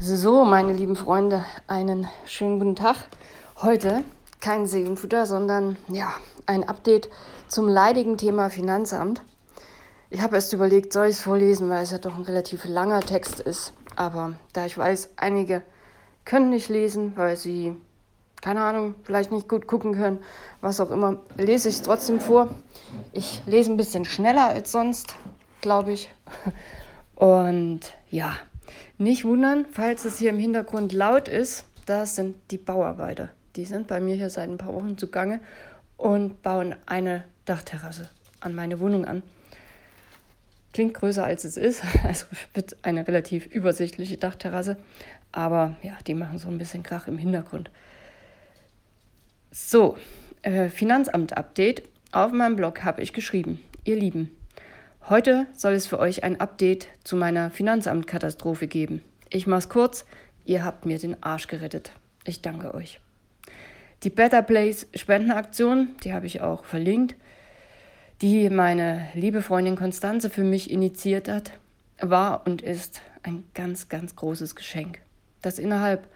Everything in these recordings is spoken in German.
So, meine lieben Freunde, einen schönen guten Tag. Heute kein Seelenfutter, sondern ja, ein Update zum leidigen Thema Finanzamt. Ich habe erst überlegt, soll ich es vorlesen, weil es ja doch ein relativ langer Text ist. Aber da ich weiß, einige können nicht lesen, weil sie, keine Ahnung, vielleicht nicht gut gucken können, was auch immer, lese ich es trotzdem vor. Ich lese ein bisschen schneller als sonst, glaube ich. Und ja, nicht wundern, falls es hier im Hintergrund laut ist, das sind die Bauarbeiter. Die sind bei mir hier seit ein paar Wochen zugange und bauen eine Dachterrasse an meine Wohnung an. Klingt größer als es ist, also wird eine relativ übersichtliche Dachterrasse, aber ja, die machen so ein bisschen Krach im Hintergrund. So, äh, Finanzamt-Update. Auf meinem Blog habe ich geschrieben, ihr Lieben, Heute soll es für euch ein Update zu meiner Finanzamtkatastrophe geben. Ich mach's kurz, ihr habt mir den Arsch gerettet. Ich danke euch. Die Better Place Spendenaktion, die habe ich auch verlinkt, die meine liebe Freundin Konstanze für mich initiiert hat, war und ist ein ganz, ganz großes Geschenk. Dass innerhalb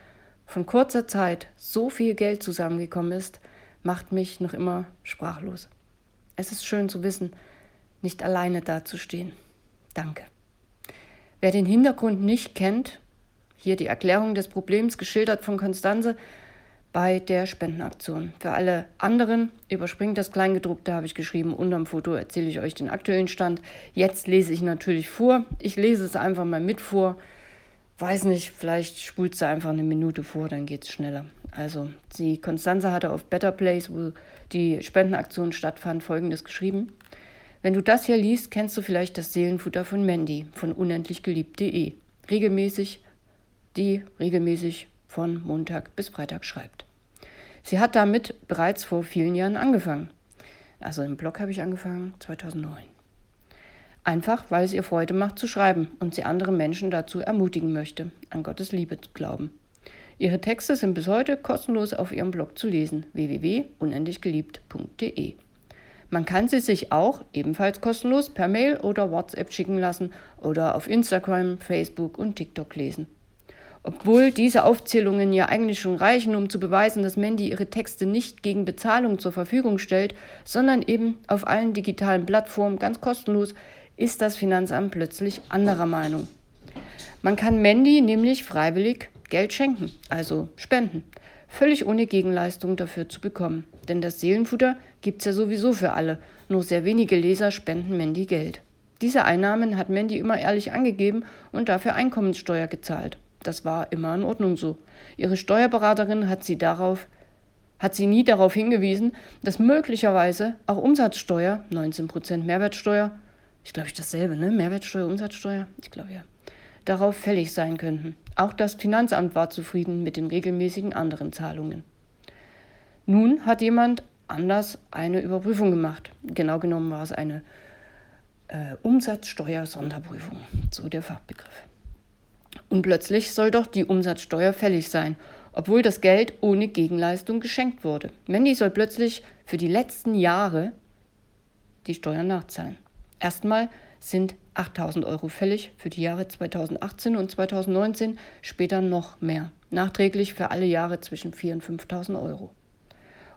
von kurzer Zeit so viel Geld zusammengekommen ist, macht mich noch immer sprachlos. Es ist schön zu wissen, nicht alleine dazustehen. Danke. Wer den Hintergrund nicht kennt, hier die Erklärung des Problems geschildert von Konstanze bei der Spendenaktion. Für alle anderen überspringt das Kleingedruckte, habe ich geschrieben. Unterm Foto erzähle ich euch den aktuellen Stand. Jetzt lese ich natürlich vor. Ich lese es einfach mal mit vor. Weiß nicht, vielleicht spult sie einfach eine Minute vor, dann geht es schneller. Also, die Konstanze hatte auf Better Place, wo die Spendenaktion stattfand, folgendes geschrieben. Wenn du das hier liest, kennst du vielleicht das Seelenfutter von Mandy von unendlichgeliebt.de. Regelmäßig, die regelmäßig von Montag bis Freitag schreibt. Sie hat damit bereits vor vielen Jahren angefangen. Also im Blog habe ich angefangen 2009. Einfach, weil es ihr Freude macht zu schreiben und sie andere Menschen dazu ermutigen möchte, an Gottes Liebe zu glauben. Ihre Texte sind bis heute kostenlos auf ihrem Blog zu lesen www.unendlichgeliebt.de. Man kann sie sich auch ebenfalls kostenlos per Mail oder WhatsApp schicken lassen oder auf Instagram, Facebook und TikTok lesen. Obwohl diese Aufzählungen ja eigentlich schon reichen, um zu beweisen, dass Mandy ihre Texte nicht gegen Bezahlung zur Verfügung stellt, sondern eben auf allen digitalen Plattformen ganz kostenlos, ist das Finanzamt plötzlich anderer Meinung. Man kann Mandy nämlich freiwillig Geld schenken, also spenden, völlig ohne Gegenleistung dafür zu bekommen. Denn das Seelenfutter gibt es ja sowieso für alle. Nur sehr wenige Leser spenden Mandy Geld. Diese Einnahmen hat Mandy immer ehrlich angegeben und dafür Einkommenssteuer gezahlt. Das war immer in Ordnung so. Ihre Steuerberaterin hat sie darauf hat sie nie darauf hingewiesen, dass möglicherweise auch Umsatzsteuer, 19% Mehrwertsteuer, ich glaube ich dasselbe, ne? Mehrwertsteuer, Umsatzsteuer, ich glaube ja, darauf fällig sein könnten. Auch das Finanzamt war zufrieden mit den regelmäßigen anderen Zahlungen. Nun hat jemand anders eine Überprüfung gemacht. Genau genommen war es eine äh, Umsatzsteuer-Sonderprüfung, so der Fachbegriff. Und plötzlich soll doch die Umsatzsteuer fällig sein, obwohl das Geld ohne Gegenleistung geschenkt wurde. Mandy soll plötzlich für die letzten Jahre die Steuern nachzahlen. Erstmal sind 8000 Euro fällig für die Jahre 2018 und 2019, später noch mehr. Nachträglich für alle Jahre zwischen 4.000 und 5000 Euro.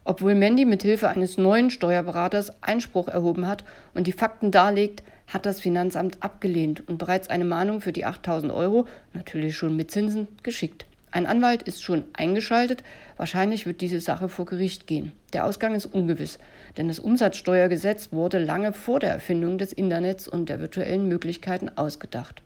Obwohl Mandy mit Hilfe eines neuen Steuerberaters Einspruch erhoben hat und die Fakten darlegt, hat das Finanzamt abgelehnt und bereits eine Mahnung für die 8000 Euro, natürlich schon mit Zinsen, geschickt. Ein Anwalt ist schon eingeschaltet. Wahrscheinlich wird diese Sache vor Gericht gehen. Der Ausgang ist ungewiss, denn das Umsatzsteuergesetz wurde lange vor der Erfindung des Internets und der virtuellen Möglichkeiten ausgedacht.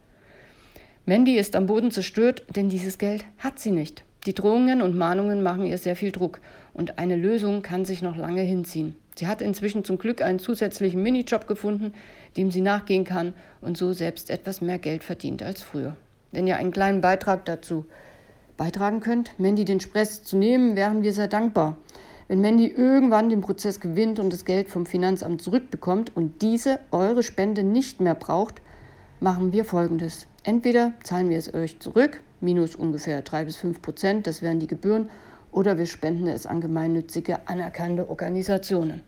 Mandy ist am Boden zerstört, denn dieses Geld hat sie nicht. Die Drohungen und Mahnungen machen ihr sehr viel Druck und eine Lösung kann sich noch lange hinziehen. Sie hat inzwischen zum Glück einen zusätzlichen Minijob gefunden, dem sie nachgehen kann und so selbst etwas mehr Geld verdient als früher. Wenn ihr einen kleinen Beitrag dazu beitragen könnt, Mandy den Stress zu nehmen, wären wir sehr dankbar. Wenn Mandy irgendwann den Prozess gewinnt und das Geld vom Finanzamt zurückbekommt und diese eure Spende nicht mehr braucht, machen wir folgendes. Entweder zahlen wir es euch zurück, minus ungefähr 3 bis 5 Prozent, das wären die Gebühren, oder wir spenden es an gemeinnützige, anerkannte Organisationen.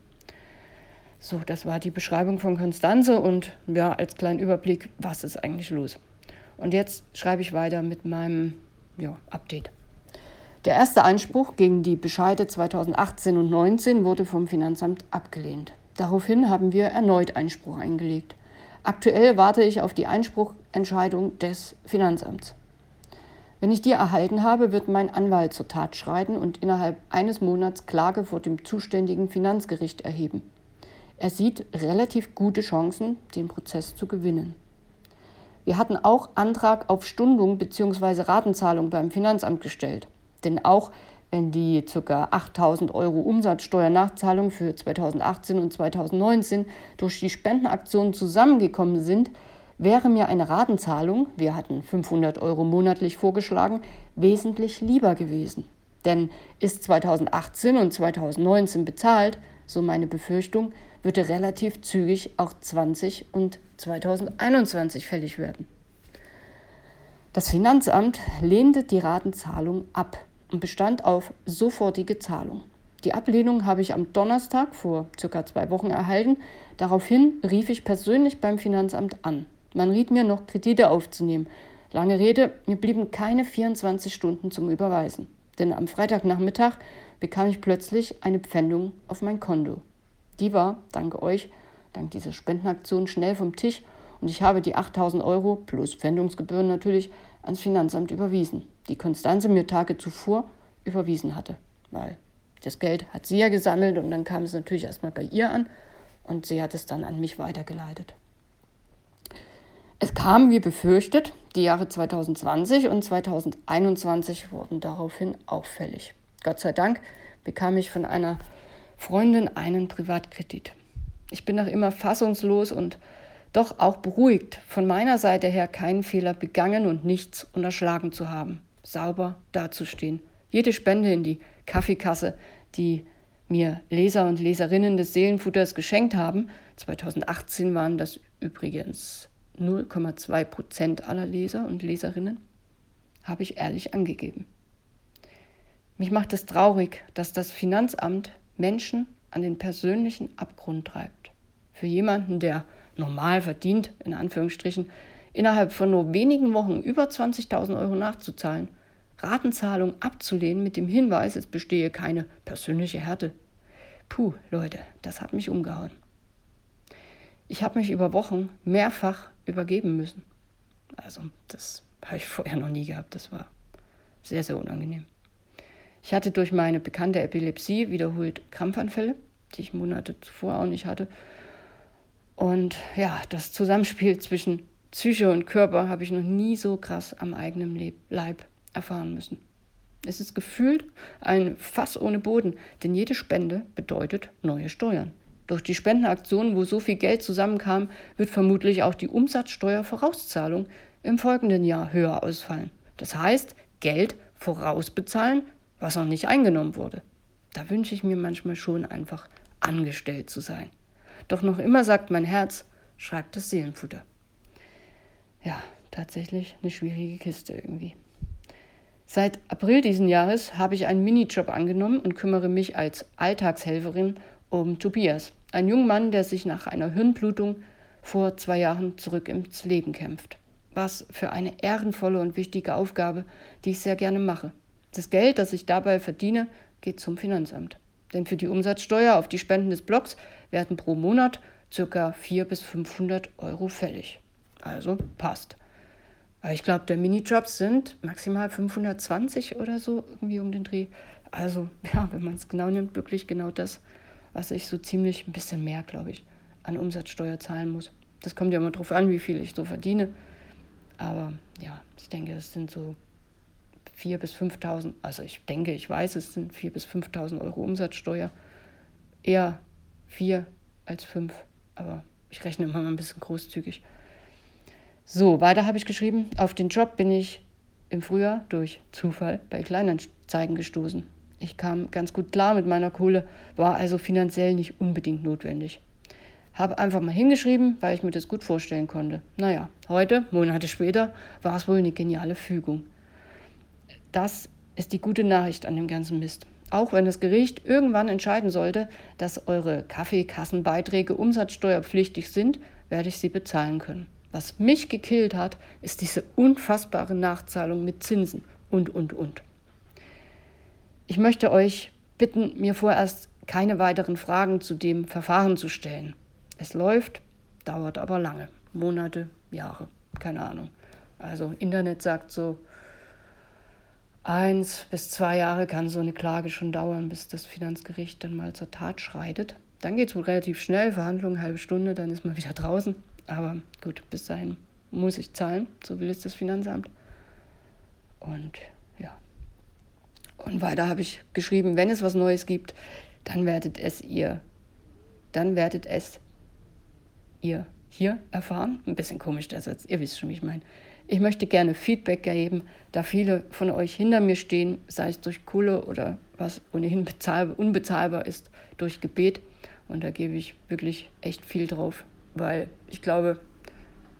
So, das war die Beschreibung von Konstanze und ja, als kleinen Überblick, was ist eigentlich los. Und jetzt schreibe ich weiter mit meinem ja, Update. Der erste Einspruch gegen die Bescheide 2018 und 2019 wurde vom Finanzamt abgelehnt. Daraufhin haben wir erneut Einspruch eingelegt. Aktuell warte ich auf die Einspruchentscheidung des Finanzamts. Wenn ich die erhalten habe, wird mein Anwalt zur Tat schreiten und innerhalb eines Monats Klage vor dem zuständigen Finanzgericht erheben. Er sieht relativ gute Chancen, den Prozess zu gewinnen. Wir hatten auch Antrag auf Stundung bzw. Ratenzahlung beim Finanzamt gestellt. Denn auch wenn die ca. 8000 Euro Umsatzsteuernachzahlung für 2018 und 2019 durch die Spendenaktion zusammengekommen sind, wäre mir eine Ratenzahlung, wir hatten 500 Euro monatlich vorgeschlagen, wesentlich lieber gewesen. Denn ist 2018 und 2019 bezahlt, so meine Befürchtung, würde relativ zügig auch 20 und 2021 fällig werden. Das Finanzamt lehnte die Ratenzahlung ab und bestand auf sofortige Zahlung. Die Ablehnung habe ich am Donnerstag vor circa zwei Wochen erhalten. Daraufhin rief ich persönlich beim Finanzamt an. Man riet mir noch, Kredite aufzunehmen. Lange Rede, mir blieben keine 24 Stunden zum Überweisen. Denn am Freitagnachmittag bekam ich plötzlich eine Pfändung auf mein Konto. Die war, dank euch, dank dieser Spendenaktion schnell vom Tisch und ich habe die 8000 Euro plus Pfändungsgebühren natürlich ans Finanzamt überwiesen, die Konstanze mir Tage zuvor überwiesen hatte. Weil das Geld hat sie ja gesammelt und dann kam es natürlich erstmal bei ihr an und sie hat es dann an mich weitergeleitet. Es kam, wie befürchtet, die Jahre 2020 und 2021 wurden daraufhin auffällig. Gott sei Dank bekam ich von einer Freundin einen Privatkredit. Ich bin noch immer fassungslos und doch auch beruhigt, von meiner Seite her keinen Fehler begangen und nichts unterschlagen zu haben, sauber dazustehen. Jede Spende in die Kaffeekasse, die mir Leser und Leserinnen des Seelenfutters geschenkt haben, 2018 waren das übrigens 0,2 Prozent aller Leser und Leserinnen, habe ich ehrlich angegeben. Mich macht es traurig, dass das Finanzamt Menschen an den persönlichen Abgrund treibt. Für jemanden, der normal verdient, in Anführungsstrichen, innerhalb von nur wenigen Wochen über 20.000 Euro nachzuzahlen, Ratenzahlung abzulehnen mit dem Hinweis, es bestehe keine persönliche Härte. Puh, Leute, das hat mich umgehauen. Ich habe mich über Wochen mehrfach übergeben müssen. Also, das habe ich vorher noch nie gehabt. Das war sehr, sehr unangenehm. Ich hatte durch meine bekannte Epilepsie wiederholt Krampfanfälle, die ich Monate zuvor auch nicht hatte. Und ja, das Zusammenspiel zwischen Psyche und Körper habe ich noch nie so krass am eigenen Leib erfahren müssen. Es ist gefühlt ein Fass ohne Boden, denn jede Spende bedeutet neue Steuern. Durch die Spendenaktion, wo so viel Geld zusammenkam, wird vermutlich auch die Umsatzsteuervorauszahlung im folgenden Jahr höher ausfallen. Das heißt, Geld vorausbezahlen was noch nicht eingenommen wurde. Da wünsche ich mir manchmal schon einfach angestellt zu sein. Doch noch immer sagt mein Herz, schreibt das Seelenfutter. Ja, tatsächlich eine schwierige Kiste irgendwie. Seit April diesen Jahres habe ich einen Minijob angenommen und kümmere mich als Alltagshelferin um Tobias, ein junger Mann, der sich nach einer Hirnblutung vor zwei Jahren zurück ins Leben kämpft. Was für eine ehrenvolle und wichtige Aufgabe, die ich sehr gerne mache. Das Geld, das ich dabei verdiene, geht zum Finanzamt. Denn für die Umsatzsteuer auf die Spenden des Blogs werden pro Monat ca. 400 bis 500 Euro fällig. Also passt. Aber ich glaube, der Minijobs sind maximal 520 oder so, irgendwie um den Dreh. Also, ja, wenn man es genau nimmt, wirklich genau das, was ich so ziemlich ein bisschen mehr, glaube ich, an Umsatzsteuer zahlen muss. Das kommt ja immer darauf an, wie viel ich so verdiene. Aber ja, ich denke, das sind so 4.000 bis 5.000, also ich denke, ich weiß, es sind 4.000 bis 5.000 Euro Umsatzsteuer. Eher 4 als 5, aber ich rechne immer mal ein bisschen großzügig. So, weiter habe ich geschrieben, auf den Job bin ich im Frühjahr durch Zufall bei Kleinanzeigen gestoßen. Ich kam ganz gut klar mit meiner Kohle, war also finanziell nicht unbedingt notwendig. Habe einfach mal hingeschrieben, weil ich mir das gut vorstellen konnte. Naja, heute, Monate später, war es wohl eine geniale Fügung. Das ist die gute Nachricht an dem ganzen Mist. Auch wenn das Gericht irgendwann entscheiden sollte, dass eure Kaffeekassenbeiträge umsatzsteuerpflichtig sind, werde ich sie bezahlen können. Was mich gekillt hat, ist diese unfassbare Nachzahlung mit Zinsen. und, und, und. Ich möchte euch bitten, mir vorerst keine weiteren Fragen zu dem Verfahren zu stellen. Es läuft, dauert aber lange. Monate, Jahre, keine Ahnung. Also Internet sagt so, eins bis zwei Jahre kann so eine Klage schon dauern, bis das Finanzgericht dann mal zur Tat schreitet. Dann geht es relativ schnell, Verhandlungen, halbe Stunde, dann ist man wieder draußen. Aber gut, bis dahin muss ich zahlen, so will es das Finanzamt. Und ja. Und weiter habe ich geschrieben, wenn es was Neues gibt, dann werdet es ihr, dann werdet es ihr hier erfahren. Ein bisschen komisch der Satz, ihr wisst schon, wie ich meine. Ich möchte gerne Feedback geben, da viele von euch hinter mir stehen, sei es durch Kohle oder was ohnehin bezahlbar, unbezahlbar ist, durch Gebet. Und da gebe ich wirklich echt viel drauf, weil ich glaube,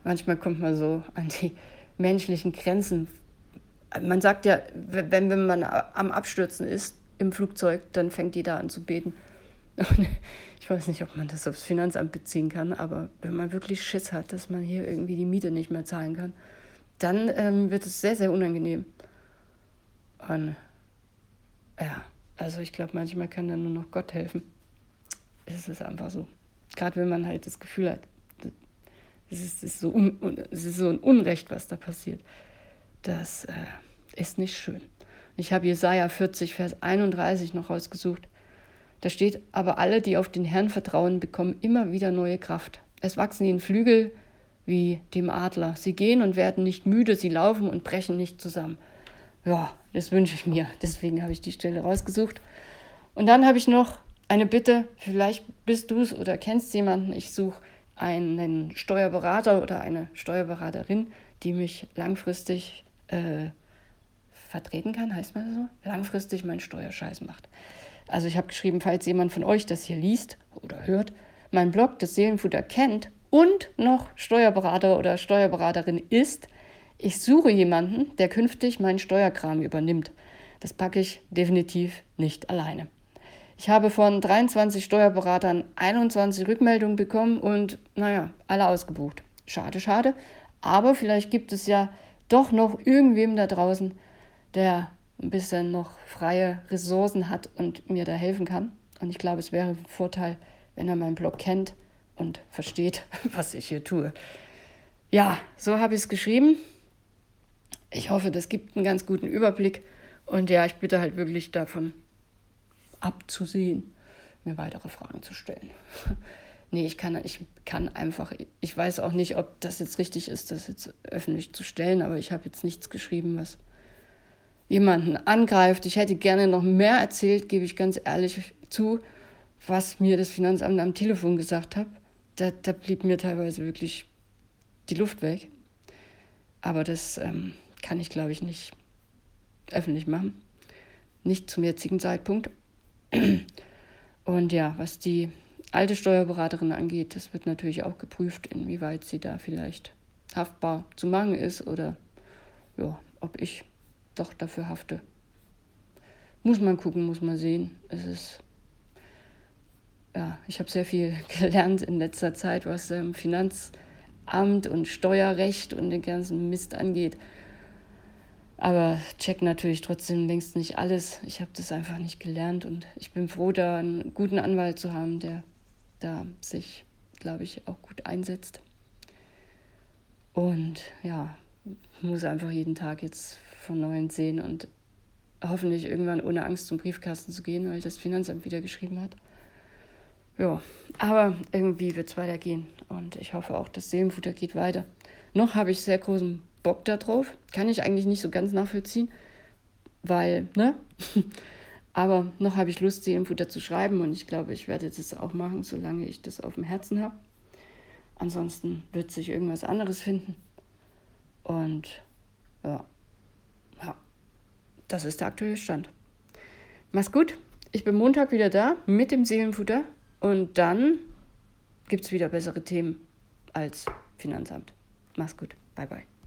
manchmal kommt man so an die menschlichen Grenzen. Man sagt ja, wenn, wenn man am Abstürzen ist im Flugzeug, dann fängt jeder an zu beten. Und ich weiß nicht, ob man das aufs Finanzamt beziehen kann, aber wenn man wirklich Schiss hat, dass man hier irgendwie die Miete nicht mehr zahlen kann, dann ähm, wird es sehr, sehr unangenehm. Und ja, also ich glaube, manchmal kann dann nur noch Gott helfen. Es ist einfach so. Gerade wenn man halt das Gefühl hat, es ist, ist, so, ist so ein Unrecht, was da passiert. Das äh, ist nicht schön. Ich habe Jesaja 40, Vers 31 noch rausgesucht. Da steht, aber alle, die auf den Herrn vertrauen, bekommen immer wieder neue Kraft. Es wachsen ihnen Flügel wie dem Adler. Sie gehen und werden nicht müde, sie laufen und brechen nicht zusammen. Ja, das wünsche ich mir. Deswegen habe ich die Stelle rausgesucht. Und dann habe ich noch eine Bitte. Vielleicht bist du es oder kennst jemanden. Ich suche einen Steuerberater oder eine Steuerberaterin, die mich langfristig äh, vertreten kann, heißt man so, langfristig meinen Steuerscheiß macht. Also ich habe geschrieben, falls jemand von euch das hier liest oder hört, mein Blog, das Seelenfutter kennt und noch Steuerberater oder Steuerberaterin ist, ich suche jemanden, der künftig meinen Steuerkram übernimmt. Das packe ich definitiv nicht alleine. Ich habe von 23 Steuerberatern 21 Rückmeldungen bekommen und naja, alle ausgebucht. Schade, schade. Aber vielleicht gibt es ja doch noch irgendwem da draußen, der ein bisschen noch freie Ressourcen hat und mir da helfen kann. Und ich glaube, es wäre ein Vorteil, wenn er meinen Blog kennt und versteht, was ich hier tue. Ja, so habe ich es geschrieben. Ich hoffe, das gibt einen ganz guten Überblick. Und ja, ich bitte halt wirklich davon abzusehen, mir weitere Fragen zu stellen. nee, ich kann, ich kann einfach, ich weiß auch nicht, ob das jetzt richtig ist, das jetzt öffentlich zu stellen, aber ich habe jetzt nichts geschrieben, was jemanden angreift. Ich hätte gerne noch mehr erzählt, gebe ich ganz ehrlich zu, was mir das Finanzamt am Telefon gesagt hat. Da, da blieb mir teilweise wirklich die Luft weg. Aber das ähm, kann ich, glaube ich, nicht öffentlich machen. Nicht zum jetzigen Zeitpunkt. Und ja, was die alte Steuerberaterin angeht, das wird natürlich auch geprüft, inwieweit sie da vielleicht haftbar zu machen ist oder ja, ob ich doch dafür hafte. Muss man gucken, muss man sehen. Es ist, ja, ich habe sehr viel gelernt in letzter Zeit, was ähm, Finanzamt und Steuerrecht und den ganzen Mist angeht. Aber check natürlich trotzdem längst nicht alles. Ich habe das einfach nicht gelernt und ich bin froh, da einen guten Anwalt zu haben, der da sich, glaube ich, auch gut einsetzt. Und ja, muss einfach jeden Tag jetzt von neuem sehen und hoffentlich irgendwann ohne Angst zum Briefkasten zu gehen, weil das Finanzamt wieder geschrieben hat. Ja, aber irgendwie wird es weitergehen und ich hoffe auch, das Seelenfutter geht weiter. Noch habe ich sehr großen Bock darauf, kann ich eigentlich nicht so ganz nachvollziehen, weil, ne? aber noch habe ich Lust, Seelenfutter zu schreiben und ich glaube, ich werde das auch machen, solange ich das auf dem Herzen habe. Ansonsten wird sich irgendwas anderes finden. Und ja, das ist der aktuelle Stand. Mach's gut. Ich bin Montag wieder da mit dem Seelenfutter und dann gibt es wieder bessere Themen als Finanzamt. Mach's gut. Bye, bye.